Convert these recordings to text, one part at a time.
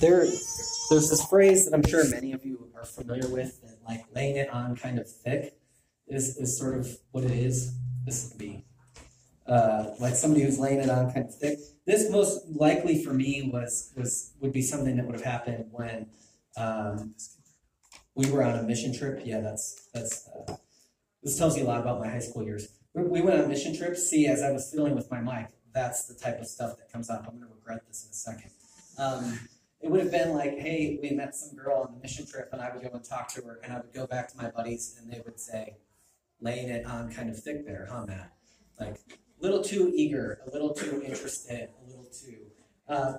there, there's this phrase that I'm sure many of you are familiar with that like laying it on kind of thick is, is sort of what it is. This would be uh, like somebody who's laying it on kind of thick. This most likely for me was was would be something that would have happened when um, we were on a mission trip. Yeah, that's that's uh, this tells you a lot about my high school years. We, we went on a mission trips. See, as I was fiddling with my mic, that's the type of stuff that comes up. I'm going to regret this in a second. Um, it would have been like, hey, we met some girl on the mission trip, and I would go and talk to her, and I would go back to my buddies, and they would say, laying it on kind of thick there, huh, Matt? Like, a little too eager, a little too interested, a little too. Uh,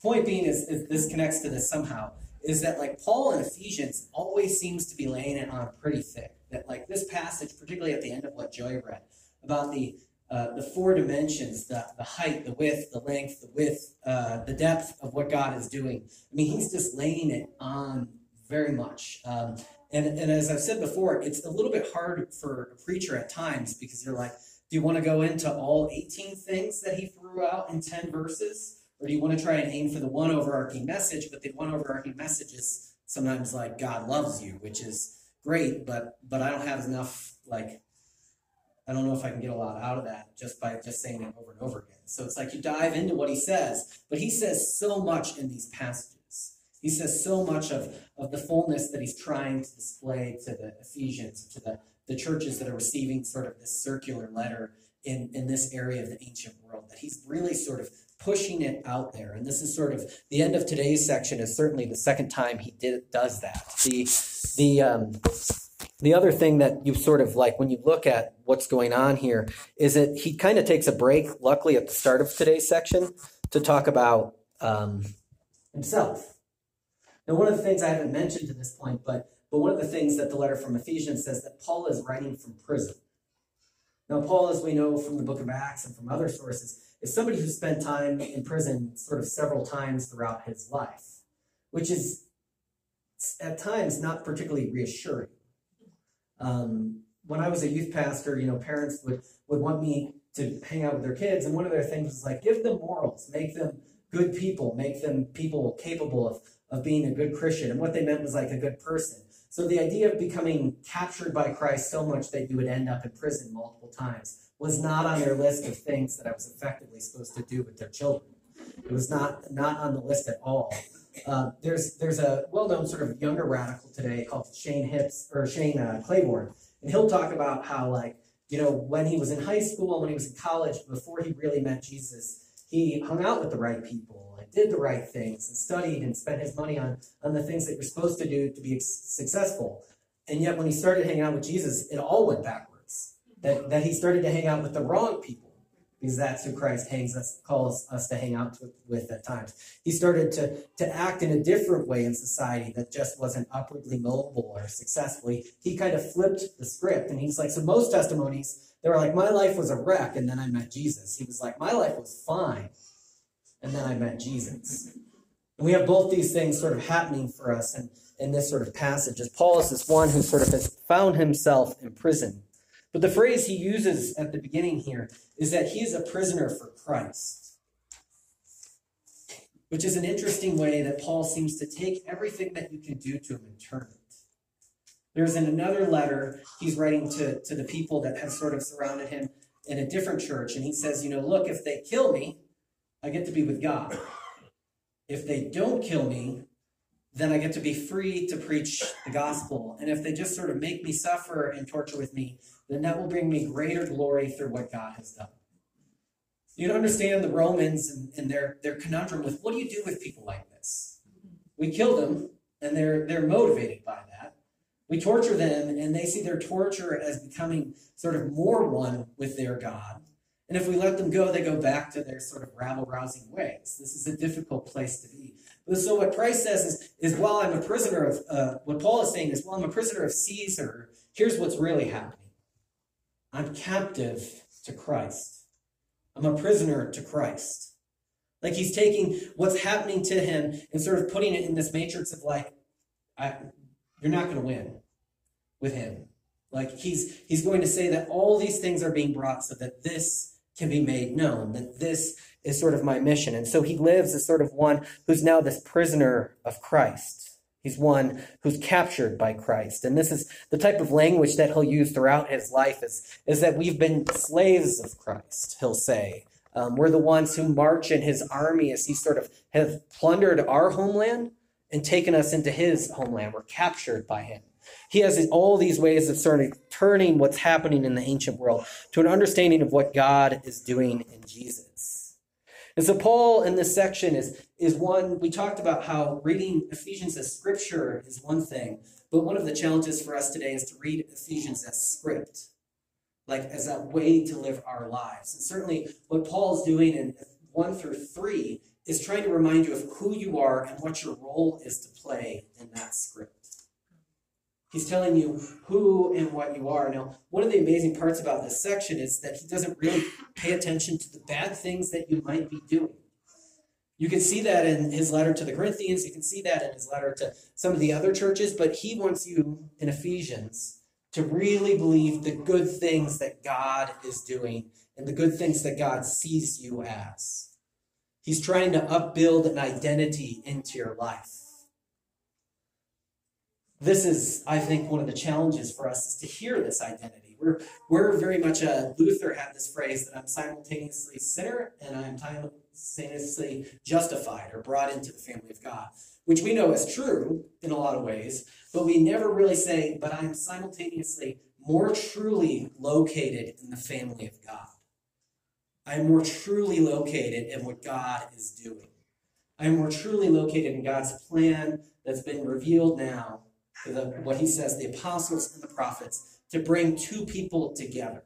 point being is, is this connects to this somehow, is that like Paul in Ephesians always seems to be laying it on pretty thick. That like this passage, particularly at the end of what Joy read, about the uh, the four dimensions the, the height, the width, the length, the width, uh, the depth of what God is doing. I mean, he's just laying it on very much. Um, and, and as I've said before, it's a little bit hard for a preacher at times because you're like, do you want to go into all 18 things that he threw out in 10 verses? Or do you want to try and aim for the one overarching message? But the one overarching message is sometimes like God loves you, which is great, but but I don't have enough like I don't know if I can get a lot out of that just by just saying it over and over again. So it's like you dive into what he says, but he says so much in these passages. He says so much of, of the fullness that he's trying to display to the Ephesians, to the, the churches that are receiving sort of this circular letter in, in this area of the ancient world, that he's really sort of pushing it out there. And this is sort of the end of today's section is certainly the second time he did does that. The the um, the other thing that you sort of like when you look at what's going on here is that he kind of takes a break, luckily at the start of today's section, to talk about um, himself. Now, one of the things I haven't mentioned to this point, but but one of the things that the letter from Ephesians says that Paul is writing from prison. Now, Paul, as we know from the book of Acts and from other sources, is somebody who spent time in prison sort of several times throughout his life, which is at times not particularly reassuring. Um, when I was a youth pastor, you know, parents would, would want me to hang out with their kids, and one of their things was like, give them morals, make them good people, make them people capable of, of being a good Christian. And what they meant was like a good person. So the idea of becoming captured by Christ so much that you would end up in prison multiple times was not on their list of things that I was effectively supposed to do with their children. It was not not on the list at all. Uh, there's there's a well-known sort of younger radical today called Shane Hipps or Shane uh, Claiborne, and he'll talk about how like you know when he was in high school, and when he was in college, before he really met Jesus, he hung out with the right people and did the right things and studied and spent his money on on the things that you're supposed to do to be successful. And yet, when he started hanging out with Jesus, it all went backwards. That that he started to hang out with the wrong people because that's who Christ hangs us, calls us to hang out with at times. He started to, to act in a different way in society that just wasn't upwardly mobile or successfully. He kind of flipped the script and he's like, so most testimonies, they were like, my life was a wreck and then I met Jesus. He was like, my life was fine and then I met Jesus. And we have both these things sort of happening for us in, in this sort of passage. As Paul is this one who sort of has found himself in prison but the phrase he uses at the beginning here is that he is a prisoner for Christ, which is an interesting way that Paul seems to take everything that you can do to him and turn it. There's another letter he's writing to, to the people that have sort of surrounded him in a different church, and he says, You know, look, if they kill me, I get to be with God. If they don't kill me, then I get to be free to preach the gospel. And if they just sort of make me suffer and torture with me, then that will bring me greater glory through what God has done. You understand the Romans and, and their, their conundrum with what do you do with people like this? We kill them, and they're they're motivated by that. We torture them, and they see their torture as becoming sort of more one with their God. And if we let them go, they go back to their sort of rabble rousing ways. This is a difficult place to be. So what Christ says is, is while I'm a prisoner of, uh, what Paul is saying is, while I'm a prisoner of Caesar, here's what's really happening. I'm captive to Christ. I'm a prisoner to Christ. Like he's taking what's happening to him and sort of putting it in this matrix of like, I, you're not going to win with him. Like he's he's going to say that all these things are being brought so that this can be made known, that this is sort of my mission. And so he lives as sort of one who's now this prisoner of Christ. He's one who's captured by Christ. And this is the type of language that he'll use throughout his life is, is that we've been slaves of Christ, he'll say. Um, we're the ones who march in his army as he sort of have plundered our homeland and taken us into his homeland. We're captured by him. He has all these ways of sort of turning what's happening in the ancient world to an understanding of what God is doing in Jesus. And so Paul in this section is, is one, we talked about how reading Ephesians as scripture is one thing, but one of the challenges for us today is to read Ephesians as script, like as a way to live our lives. And certainly what Paul's doing in 1 through 3 is trying to remind you of who you are and what your role is to play in that script. He's telling you who and what you are. Now, one of the amazing parts about this section is that he doesn't really pay attention to the bad things that you might be doing. You can see that in his letter to the Corinthians, you can see that in his letter to some of the other churches, but he wants you in Ephesians to really believe the good things that God is doing and the good things that God sees you as. He's trying to upbuild an identity into your life this is, I think, one of the challenges for us is to hear this identity. We're, we're very much a, Luther had this phrase that I'm simultaneously sinner and I'm simultaneously justified or brought into the family of God, which we know is true in a lot of ways, but we never really say, but I'm simultaneously more truly located in the family of God. I am more truly located in what God is doing. I am more truly located in God's plan that's been revealed now the, what he says, the apostles and the prophets, to bring two people together,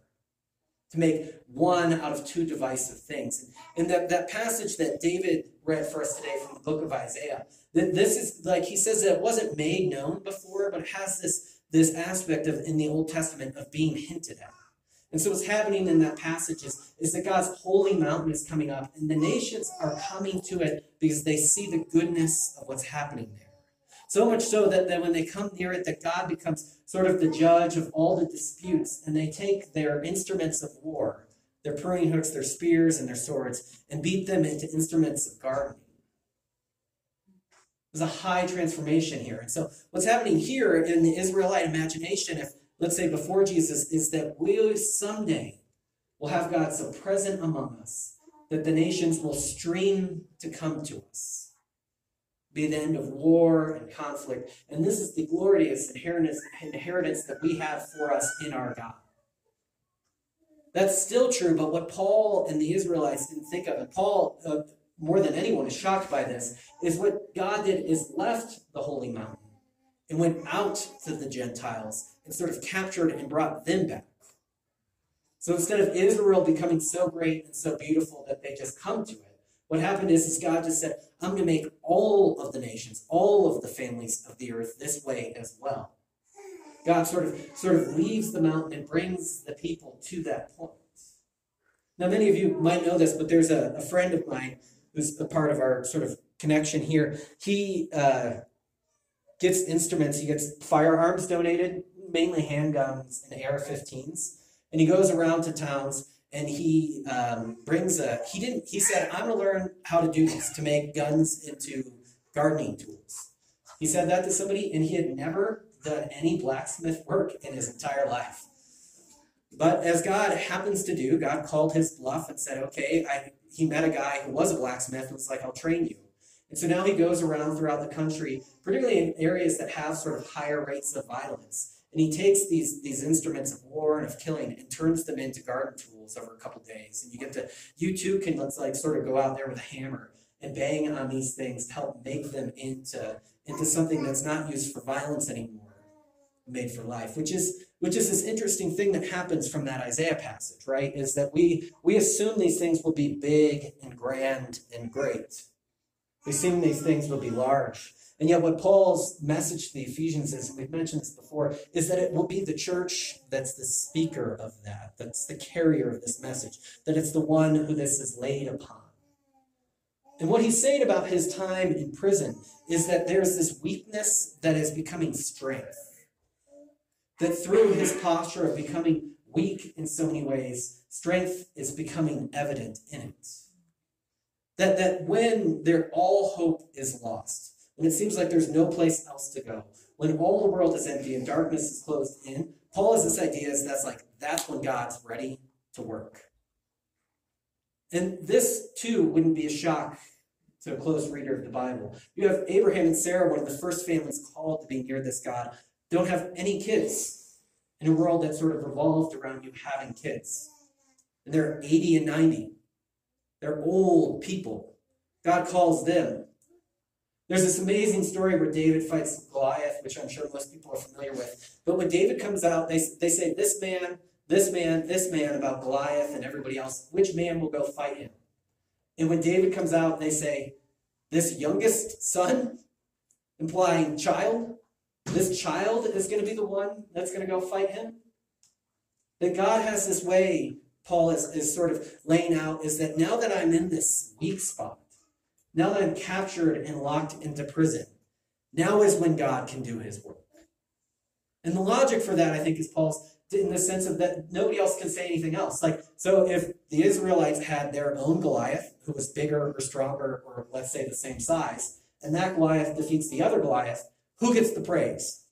to make one out of two divisive things. And that, that passage that David read for us today from the book of Isaiah, that this is like he says that it wasn't made known before, but it has this, this aspect of in the Old Testament of being hinted at. And so what's happening in that passage is, is that God's holy mountain is coming up, and the nations are coming to it because they see the goodness of what's happening there. So much so that, that when they come near it, that God becomes sort of the judge of all the disputes, and they take their instruments of war, their pruning hooks, their spears, and their swords, and beat them into instruments of gardening. There's a high transformation here. And so what's happening here in the Israelite imagination, if let's say before Jesus, is that we someday will have God so present among us that the nations will stream to come to us be the end of war and conflict. And this is the glorious inheritance, that we have for us in our God. That's still true, but what Paul and the Israelites didn't think of, and Paul, uh, more than anyone, is shocked by this, is what God did is left the holy mountain and went out to the Gentiles and sort of captured and brought them back. So instead of Israel becoming so great and so beautiful that they just come to it, what happened is, is God just said, I'm going to make all of the nations, all of the families of the earth this way as well. God sort of sort of leaves the mountain and brings the people to that point. Now, many of you might know this, but there's a, a friend of mine who's a part of our sort of connection here. He uh, gets instruments, he gets firearms donated, mainly handguns and AR-15s, and he goes around to towns and he um, brings a he didn't he said i'm going to learn how to do this to make guns into gardening tools. He said that to somebody and he had never done any blacksmith work in his entire life. But as god happens to do god called his bluff and said okay I, he met a guy who was a blacksmith and was like i'll train you. And so now he goes around throughout the country particularly in areas that have sort of higher rates of violence and he takes these, these instruments of war and of killing and turns them into garden tools over a couple days. And you get to, you too can let's like sort of go out there with a hammer and bang on these things to help make them into, into something that's not used for violence anymore, made for life, which is which is this interesting thing that happens from that Isaiah passage, right? Is that we we assume these things will be big and grand and great. We assume these things will be large. And yet, what Paul's message to the Ephesians is, and we've mentioned this before, is that it will be the church that's the speaker of that, that's the carrier of this message, that it's the one who this is laid upon. And what he's saying about his time in prison is that there's this weakness that is becoming strength. That through his posture of becoming weak in so many ways, strength is becoming evident in it. That, that when there all hope is lost, when it seems like there's no place else to go, when all the world is empty and darkness is closed in, Paul has this idea is that's like that's when God's ready to work. And this too wouldn't be a shock to a close reader of the Bible. You have Abraham and Sarah, one of the first families called to be near this God, don't have any kids in a world that sort of revolved around you having kids. And they're 80 and 90. They're old people. God calls them. There's this amazing story where David fights Goliath, which I'm sure most people are familiar with. But when David comes out, they, they say, This man, this man, this man about Goliath and everybody else, which man will go fight him? And when David comes out, they say, This youngest son, implying child, this child is going to be the one that's going to go fight him. That God has this way Paul is, is sort of laying out is that now that I'm in this weak spot, now that I'm captured and locked into prison, now is when God can do his work. And the logic for that, I think, is Paul's in the sense of that nobody else can say anything else. Like, so if the Israelites had their own Goliath, who was bigger or stronger, or let's say the same size, and that Goliath defeats the other Goliath, who gets the praise?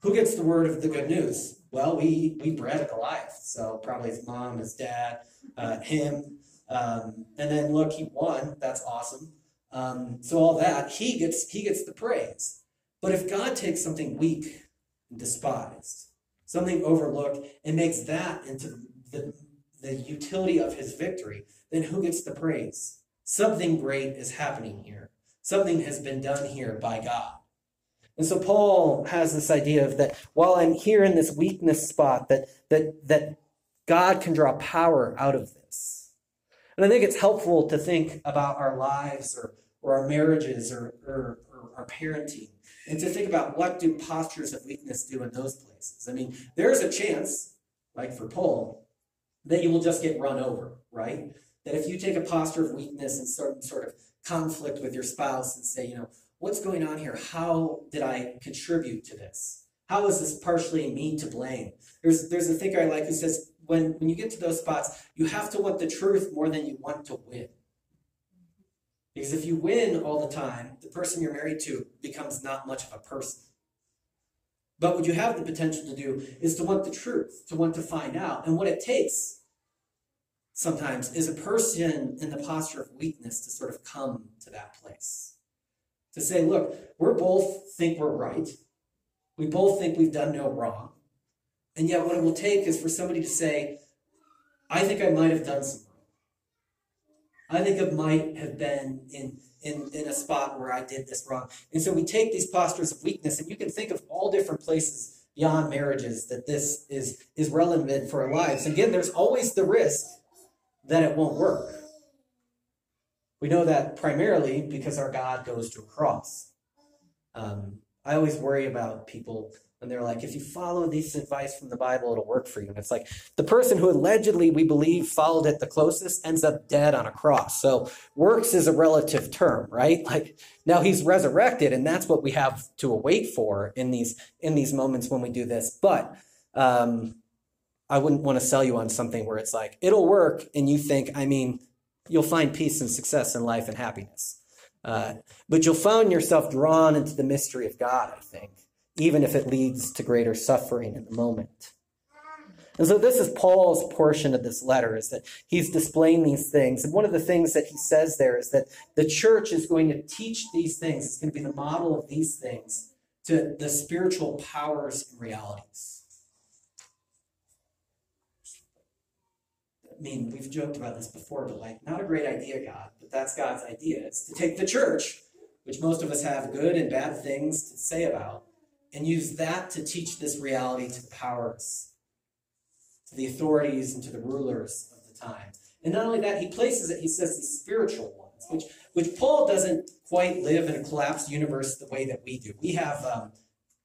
Who gets the word of the good news? Well, we we bred a Goliath, so probably his mom, his dad, uh, him, um, and then look, he won. That's awesome. Um, so all that he gets he gets the praise. But if God takes something weak and despised, something overlooked, and makes that into the, the utility of his victory, then who gets the praise? Something great is happening here. Something has been done here by God. And so Paul has this idea of that while I'm here in this weakness spot, that that that God can draw power out of this. And I think it's helpful to think about our lives or, or our marriages or, or, or our parenting and to think about what do postures of weakness do in those places. I mean, there's a chance, like for Paul, that you will just get run over, right? That if you take a posture of weakness and sort, sort of conflict with your spouse and say, you know, what's going on here? How did I contribute to this? How is this partially me to blame? There's there's a thinker I like who says when when you get to those spots, you have to want the truth more than you want to win. Because if you win all the time, the person you're married to becomes not much of a person. But what you have the potential to do is to want the truth, to want to find out. And what it takes sometimes is a person in the posture of weakness to sort of come to that place to say, look, we're both think we're right. We both think we've done no wrong. And yet, what it will take is for somebody to say, I think I might have done some wrong. I think I might have been in, in, in a spot where I did this wrong. And so we take these postures of weakness, and you can think of all different places beyond marriages that this is, is relevant for our lives. Again, there's always the risk that it won't work. We know that primarily because our God goes to a cross. Um, I always worry about people when they're like, if you follow this advice from the Bible, it'll work for you. And it's like the person who allegedly we believe followed it the closest ends up dead on a cross. So works is a relative term, right? Like now he's resurrected, and that's what we have to await for in these in these moments when we do this. But um, I wouldn't want to sell you on something where it's like it'll work, and you think, I mean, you'll find peace and success in life and happiness. Uh, but you'll find yourself drawn into the mystery of God, I think, even if it leads to greater suffering in the moment. And so this is Paul's portion of this letter, is that he's displaying these things. And one of the things that he says there is that the church is going to teach these things. It's going to be the model of these things to the spiritual powers and realities. I mean, we've joked about this before, but like, not a great idea, God, but that's God's idea. It's to take the church, which most of us have good and bad things to say about, and use that to teach this reality to the powers, to the authorities, and to the rulers of the time. And not only that, he places it, he says these spiritual ones, which, which Paul doesn't quite live in a collapsed universe the way that we do. We have, um,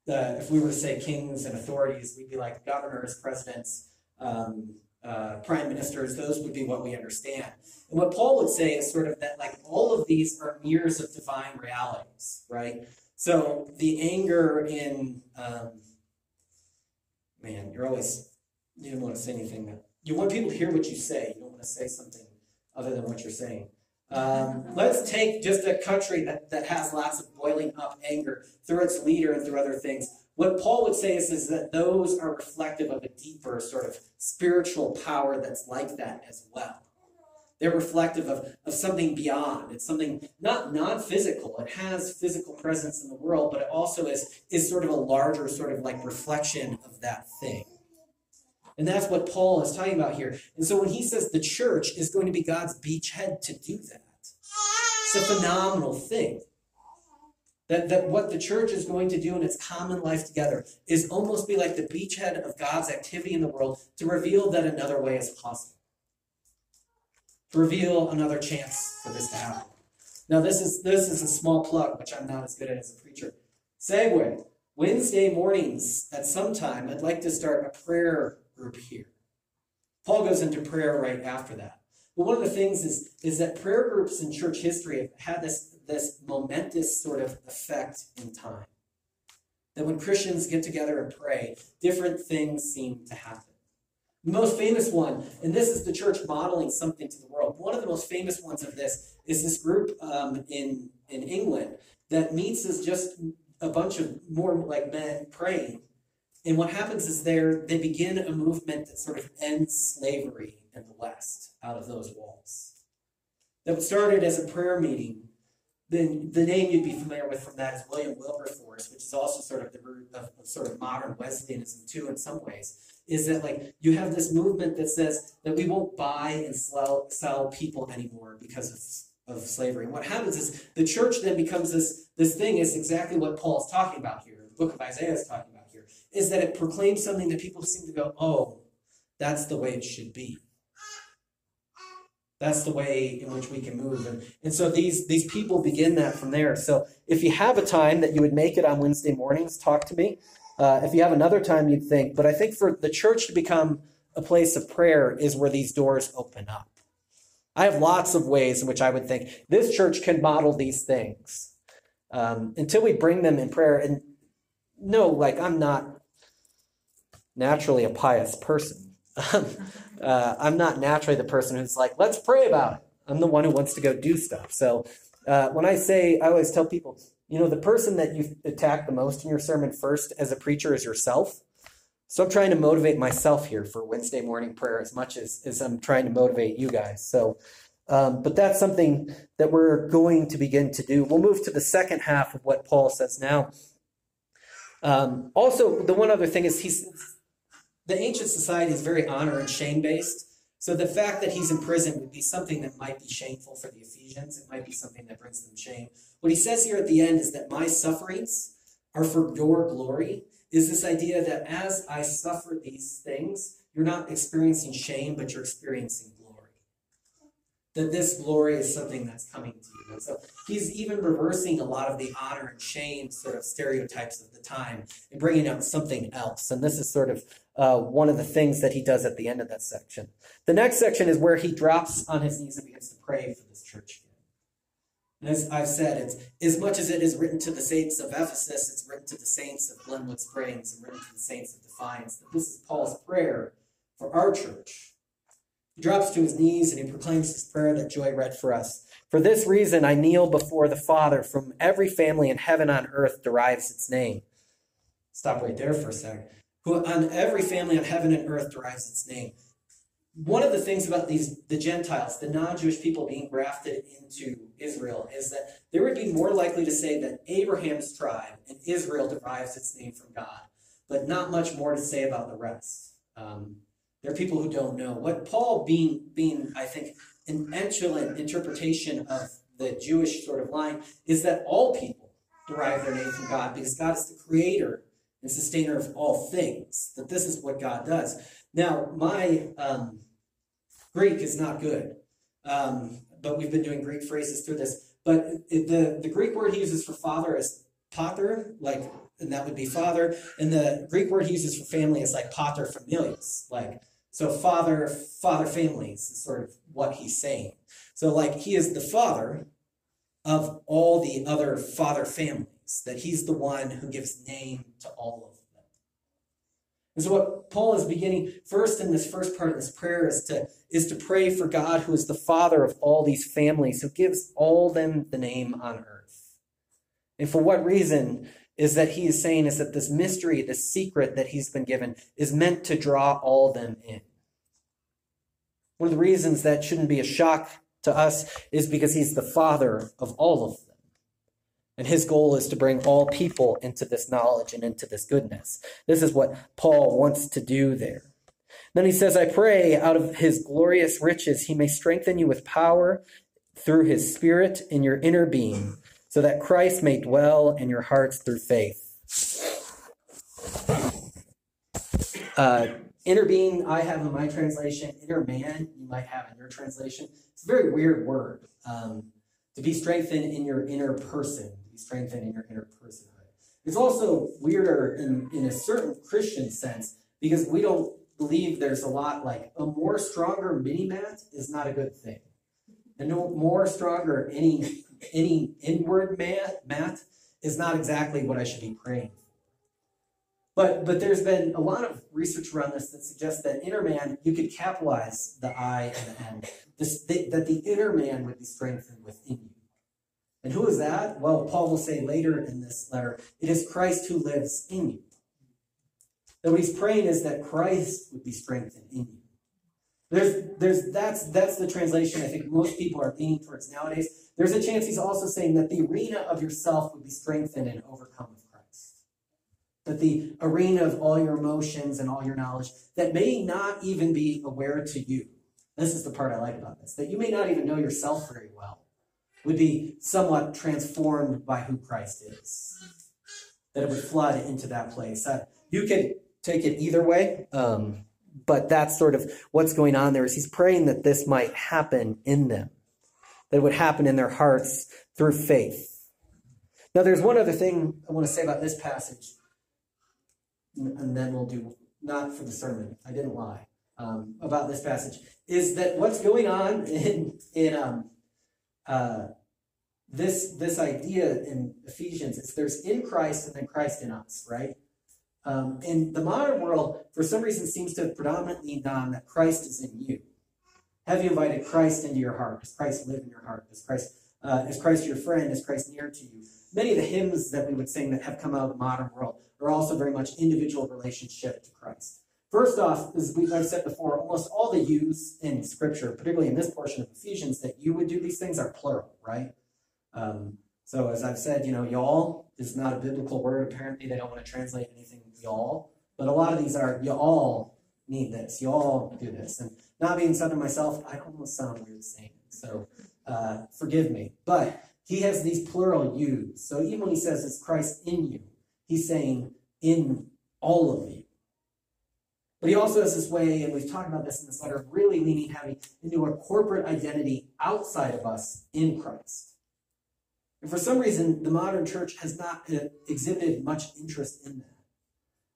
the, if we were to say kings and authorities, we'd be like governors, presidents, um, uh, prime ministers, those would be what we understand. And what Paul would say is sort of that, like, all of these are mirrors of divine realities, right? So the anger in, um, man, you're always you don't want to say anything. You want people to hear what you say. You don't want to say something other than what you're saying. Um, let's take just a country that, that has lots of boiling up anger through its leader and through other things. What Paul would say is, is that those are reflective of a deeper sort of spiritual power that's like that as well. They're reflective of, of something beyond. It's something not non-physical. It has physical presence in the world, but it also is, is sort of a larger sort of like reflection of that thing. And that's what Paul is talking about here. And so when he says the church is going to be God's beachhead to do that, it's a phenomenal thing. That, that what the church is going to do in its common life together is almost be like the beachhead of God's activity in the world to reveal that another way is possible. To reveal another chance for this to happen. Now this is this is a small plug, which I'm not as good at as a preacher. Segue. Wednesday mornings at some time, I'd like to start a prayer group here. Paul goes into prayer right after that. But one of the things is, is that prayer groups in church history have had this, this momentous sort of effect in time. That when Christians get together and pray, different things seem to happen. The most famous one, and this is the church modeling something to the world. One of the most famous ones of this is this group um, in in England that meets as just a bunch of more like men praying and what happens is there they begin a movement that sort of ends slavery in the West out of those walls. That started as a prayer meeting. Then the name you'd be familiar with from that is William Wilberforce, which is also sort of the root of, of sort of modern Wesleyanism too, in some ways. Is that like you have this movement that says that we won't buy and sell, sell people anymore because of, of slavery. And what happens is the church then becomes this this thing is exactly what Paul's talking about here. The book of Isaiah is talking about here, is that it proclaims something that people seem to go, oh, that's the way it should be. That's the way in which we can move. And, and so these, these people begin that from there. So if you have a time that you would make it on Wednesday mornings, talk to me. Uh, if you have another time, you'd think. But I think for the church to become a place of prayer is where these doors open up. I have lots of ways in which I would think this church can model these things. Um, until we bring them in prayer. And no, like I'm not naturally a pious person. Uh, I'm not naturally the person who's like, let's pray about it. I'm the one who wants to go do stuff. So uh, when I say, I always tell people, you know, the person that you attack the most in your sermon first as a preacher is yourself. So I'm trying to motivate myself here for Wednesday morning prayer as much as, as I'm trying to motivate you guys. So, um, but that's something that we're going to begin to do. We'll move to the second half of what Paul says now. Um, also, the one other thing is he's the ancient society is very honor and shame based. So the fact that he's in prison would be something that might be shameful for the Ephesians. It might be something that brings them shame. What he says here at the end is that my sufferings are for your glory. Is this idea that as I suffer these things, you're not experiencing shame, but you're experiencing glory. That this glory is something that's coming to you. And so he's even reversing a lot of the honor and shame sort of stereotypes of the time and bringing out something else. And this is sort of uh, one of the things that he does at the end of that section. The next section is where he drops on his knees and begins to pray for this church. And as I've said, it's as much as it is written to the saints of Ephesus, it's written to the saints of Glenwood Springs, and written to the saints of Defiance. That this is Paul's prayer for our church. He drops to his knees and he proclaims his prayer that Joy read for us. For this reason, I kneel before the Father. From every family in heaven on earth derives its name. Stop right there for a second who on every family on heaven and earth derives its name. One of the things about these the Gentiles, the non-Jewish people being grafted into Israel, is that they would be more likely to say that Abraham's tribe and Israel derives its name from God, but not much more to say about the rest. Um, there are people who don't know what Paul being being I think an excellent interpretation of the Jewish sort of line is that all people derive their name from God because God is the creator and sustainer of all things, that this is what God does. Now, my um, Greek is not good, um, but we've been doing Greek phrases through this. But the, the Greek word he uses for father is pater, like, and that would be father. And the Greek word he uses for family is like pater familias, like, so father, father families is sort of what he's saying. So, like, he is the father of all the other father families that he's the one who gives name to all of them. And so what Paul is beginning first in this first part of this prayer is to is to pray for God who is the father of all these families, who gives all them the name on earth. And for what reason is that he is saying is that this mystery, this secret that he's been given, is meant to draw all them in. One of the reasons that shouldn't be a shock to us is because he's the father of all of them. And his goal is to bring all people into this knowledge and into this goodness. This is what Paul wants to do there. Then he says, I pray out of his glorious riches he may strengthen you with power through his spirit in your inner being, so that Christ may dwell in your hearts through faith. Uh, inner being, I have in my translation. Inner man, you might have in your translation. It's a very weird word. Um, to be strengthened in your inner person, be strengthened in your inner personhood. It's also weirder in, in a certain Christian sense because we don't believe there's a lot like a more stronger mini mat is not a good thing. And no more stronger any any inward mat, mat is not exactly what I should be praying for. But but there's been a lot of research around this that suggests that inner man you could capitalize the I and the N. This, that the inner man would be strengthened within you. And who is that? Well, Paul will say later in this letter, it is Christ who lives in you. That what he's praying is that Christ would be strengthened in you. There's, there's, that's, that's the translation I think most people are leaning towards nowadays. There's a chance he's also saying that the arena of yourself would be strengthened and overcome with Christ. That the arena of all your emotions and all your knowledge that may not even be aware to you. This is the part I like about this, that you may not even know yourself very well would be somewhat transformed by who Christ is. That it would flood into that place. Uh, you could take it either way, um, but that's sort of what's going on there. Is he's praying that this might happen in them, that would happen in their hearts through faith. Now, there's one other thing I want to say about this passage, and then we'll do not for the sermon. I didn't lie um, about this passage. Is that what's going on in in um, uh, this this idea in Ephesians is there's in Christ and then Christ in us, right? Um, in the modern world, for some reason, seems to have predominantly known that Christ is in you. Have you invited Christ into your heart? Does Christ live in your heart? Does Christ uh, is Christ your friend? Is Christ near to you? Many of the hymns that we would sing that have come out of the modern world are also very much individual relationship to Christ. First off, as I've said before, almost all the yous in Scripture, particularly in this portion of Ephesians, that you would do these things are plural, right? Um, so as I've said, you know, y'all is not a biblical word. Apparently, they don't want to translate anything y'all, but a lot of these are y'all need this, y'all do this, and not being Southern myself, I almost sound weird saying it. So uh, forgive me, but he has these plural yous. So even when he says it's Christ in you, he's saying in all of you. But he also has this way, and we've talked about this in this letter, of really leaning heavy into a corporate identity outside of us in Christ. And for some reason, the modern church has not uh, exhibited much interest in that.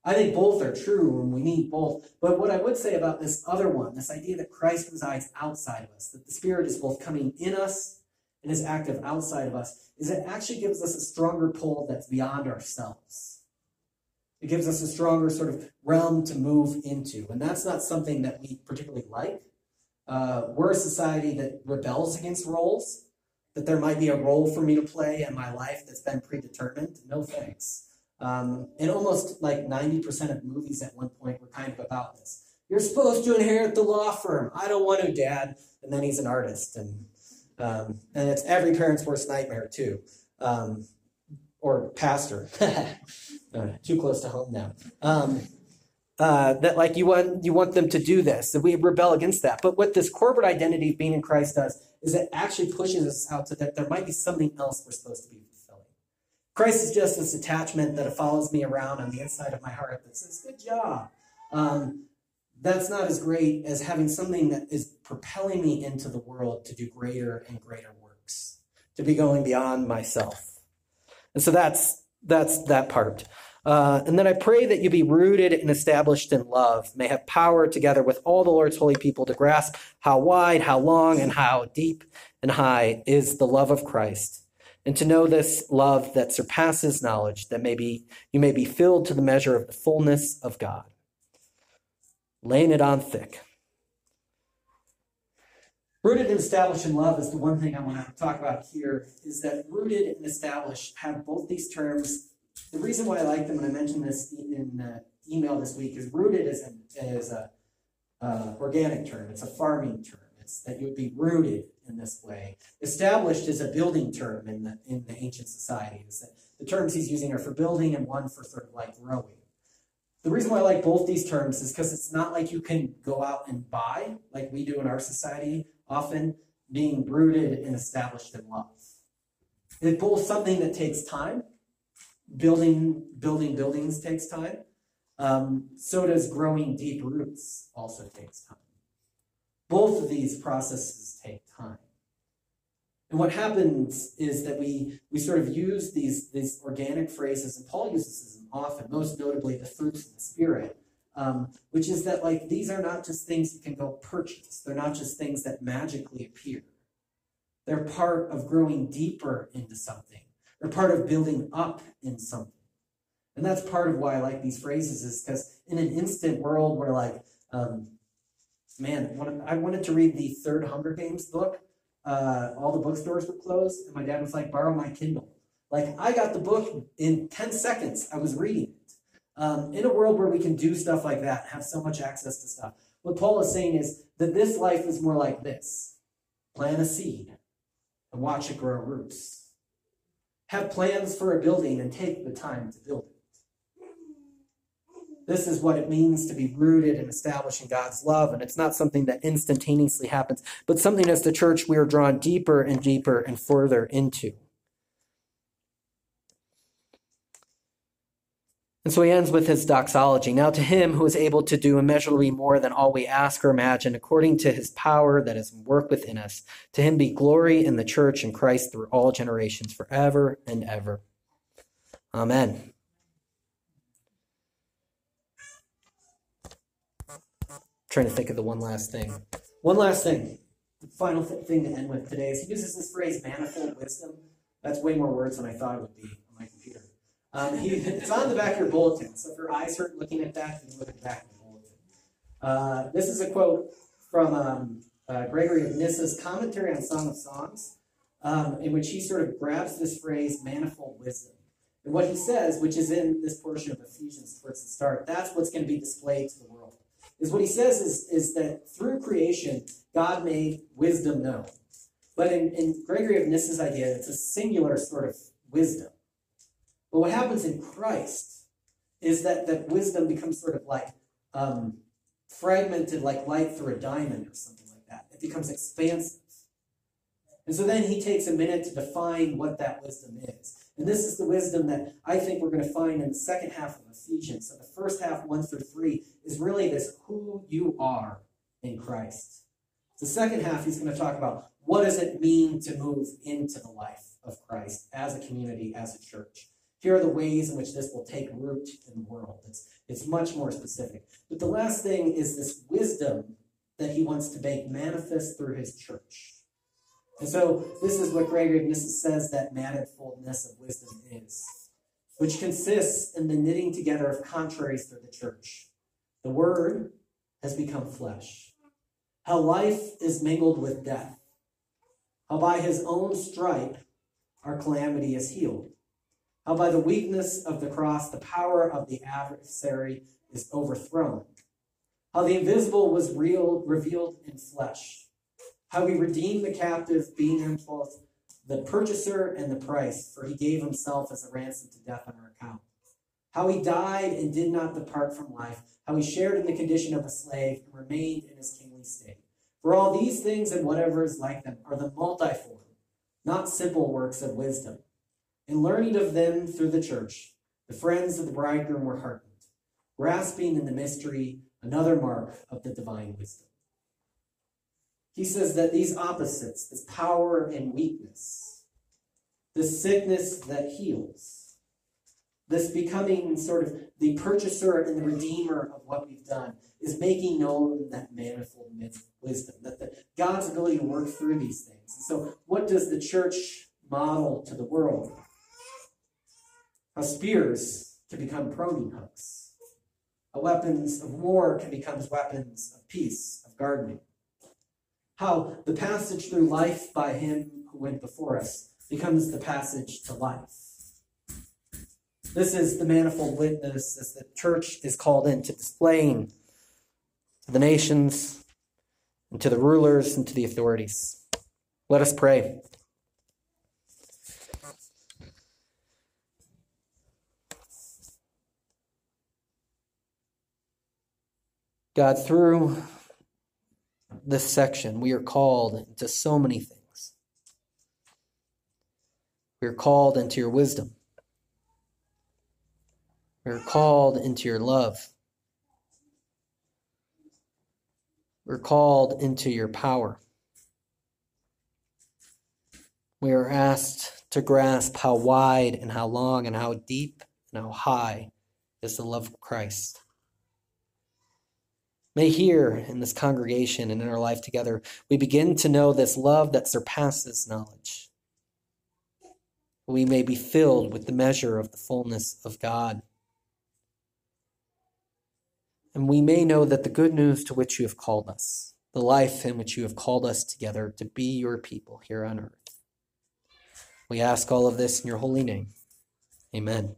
I think both are true, and we need both. But what I would say about this other one, this idea that Christ resides outside of us, that the Spirit is both coming in us and is active outside of us, is it actually gives us a stronger pull that's beyond ourselves. It gives us a stronger sort of realm to move into. And that's not something that we particularly like. Uh, we're a society that rebels against roles, that there might be a role for me to play in my life that's been predetermined. No thanks. Um, and almost like 90% of movies at one point were kind of about this. You're supposed to inherit the law firm. I don't want to, Dad. And then he's an artist. And, um, and it's every parent's worst nightmare, too. Um, or pastor. uh, too close to home now. Um, uh, that like you want you want them to do this, and we rebel against that. But what this corporate identity of being in Christ does is it actually pushes us out to that there might be something else we're supposed to be fulfilling. Christ is just this attachment that follows me around on the inside of my heart that says, "Good job." Um, that's not as great as having something that is propelling me into the world to do greater and greater works, to be going beyond myself. And so that's that's that part. Uh, and then I pray that you be rooted and established in love, may have power together with all the Lord's holy people to grasp how wide, how long, and how deep and high is the love of Christ, and to know this love that surpasses knowledge, that maybe you may be filled to the measure of the fullness of God. laying it on thick. Rooted and established in love is the one thing I want to talk about here is that rooted and established have both these terms. The reason why I like them, and I mentioned this in the email this week, is rooted is, an, is a uh, organic term. It's a farming term. It's that you would be rooted in this way. Established is a building term in the in the ancient societies. The terms he's using are for building and one for sort of like growing. The reason why I like both these terms is because it's not like you can go out and buy like we do in our society often being rooted and established in love. It both something that takes time. Building building buildings takes time. Um, so does growing deep roots also takes time. Both of these processes take time. And what happens is that we we sort of use these these organic phrases, and Paul uses them often, most notably the fruits of the spirit, um, which is that like these are not just things you can go purchase. They're not just things that magically appear. They're part of growing deeper into something. They're part of building up in something. And that's part of why I like these phrases, is because in an instant world where like, um, man, when I wanted to read the third Hunger Games book, uh, all the bookstores were closed, and my dad was like, borrow my Kindle. Like I got the book in 10 seconds. I was reading. Um, in a world where we can do stuff like that, have so much access to stuff, what Paul is saying is that this life is more like this plant a seed and watch it grow roots. Have plans for a building and take the time to build it. This is what it means to be rooted and established in God's love. And it's not something that instantaneously happens, but something as the church we are drawn deeper and deeper and further into. And so he ends with his doxology. Now to him who is able to do immeasurably more than all we ask or imagine, according to his power that is work within us, to him be glory in the church and Christ through all generations, forever and ever. Amen. I'm trying to think of the one last thing. One last thing. The final th- thing to end with today is he uses this phrase manifold wisdom. That's way more words than I thought it would be. Um, he, it's on the back of your bulletin. So if your eyes hurt looking at that, you look at the back of the bulletin. Uh, this is a quote from um, uh, Gregory of Nyssa's commentary on Song of Songs, um, in which he sort of grabs this phrase, manifold wisdom. And what he says, which is in this portion of Ephesians towards the start, that's what's going to be displayed to the world. Is what he says is, is that through creation, God made wisdom known. But in, in Gregory of Nyssa's idea, it's a singular sort of wisdom. But what happens in Christ is that that wisdom becomes sort of like um, fragmented, like light through a diamond or something like that. It becomes expansive. And so then he takes a minute to define what that wisdom is. And this is the wisdom that I think we're going to find in the second half of Ephesians. So the first half, one through three, is really this who you are in Christ. The second half, he's going to talk about what does it mean to move into the life of Christ as a community, as a church. Here are the ways in which this will take root in the world. It's, it's much more specific. But the last thing is this wisdom that he wants to make manifest through his church. And so this is what Gregory of Nyssa says that manifoldness of wisdom is, which consists in the knitting together of contraries through the church. The word has become flesh. How life is mingled with death. How by his own stripe our calamity is healed how by the weakness of the cross, the power of the adversary is overthrown. How the invisible was real, revealed in flesh. How he redeemed the captive, being him both the purchaser and the price, for he gave himself as a ransom to death on our account. How he died and did not depart from life. How he shared in the condition of a slave and remained in his kingly state. For all these things and whatever is like them are the multiform, not simple works of wisdom and learning of them through the church, the friends of the bridegroom were heartened, grasping in the mystery another mark of the divine wisdom. He says that these opposites, this power and weakness, this sickness that heals, this becoming sort of the purchaser and the redeemer of what we've done, is making known that manifold wisdom, that the, God's ability to work through these things. And so, what does the church model to the world? How spears can become pruning hooks, How weapons of war can become weapons of peace, of gardening. How the passage through life by him who went before us becomes the passage to life. This is the manifold witness as the church is called into displaying to the nations and to the rulers and to the authorities. Let us pray. God, through this section, we are called into so many things. We are called into your wisdom. We are called into your love. We're called into your power. We are asked to grasp how wide and how long and how deep and how high is the love of Christ. May here in this congregation and in our life together, we begin to know this love that surpasses knowledge. We may be filled with the measure of the fullness of God. And we may know that the good news to which you have called us, the life in which you have called us together to be your people here on earth. We ask all of this in your holy name. Amen.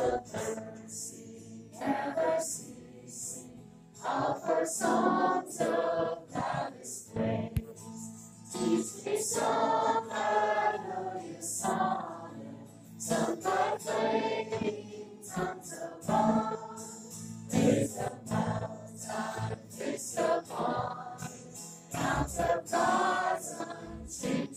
of mercy never ceasing, offer songs of gladest praise. Teach me some melodious song, some by flaming tongues above. Raise the mountain, fix the pond, mount the gods unchanging.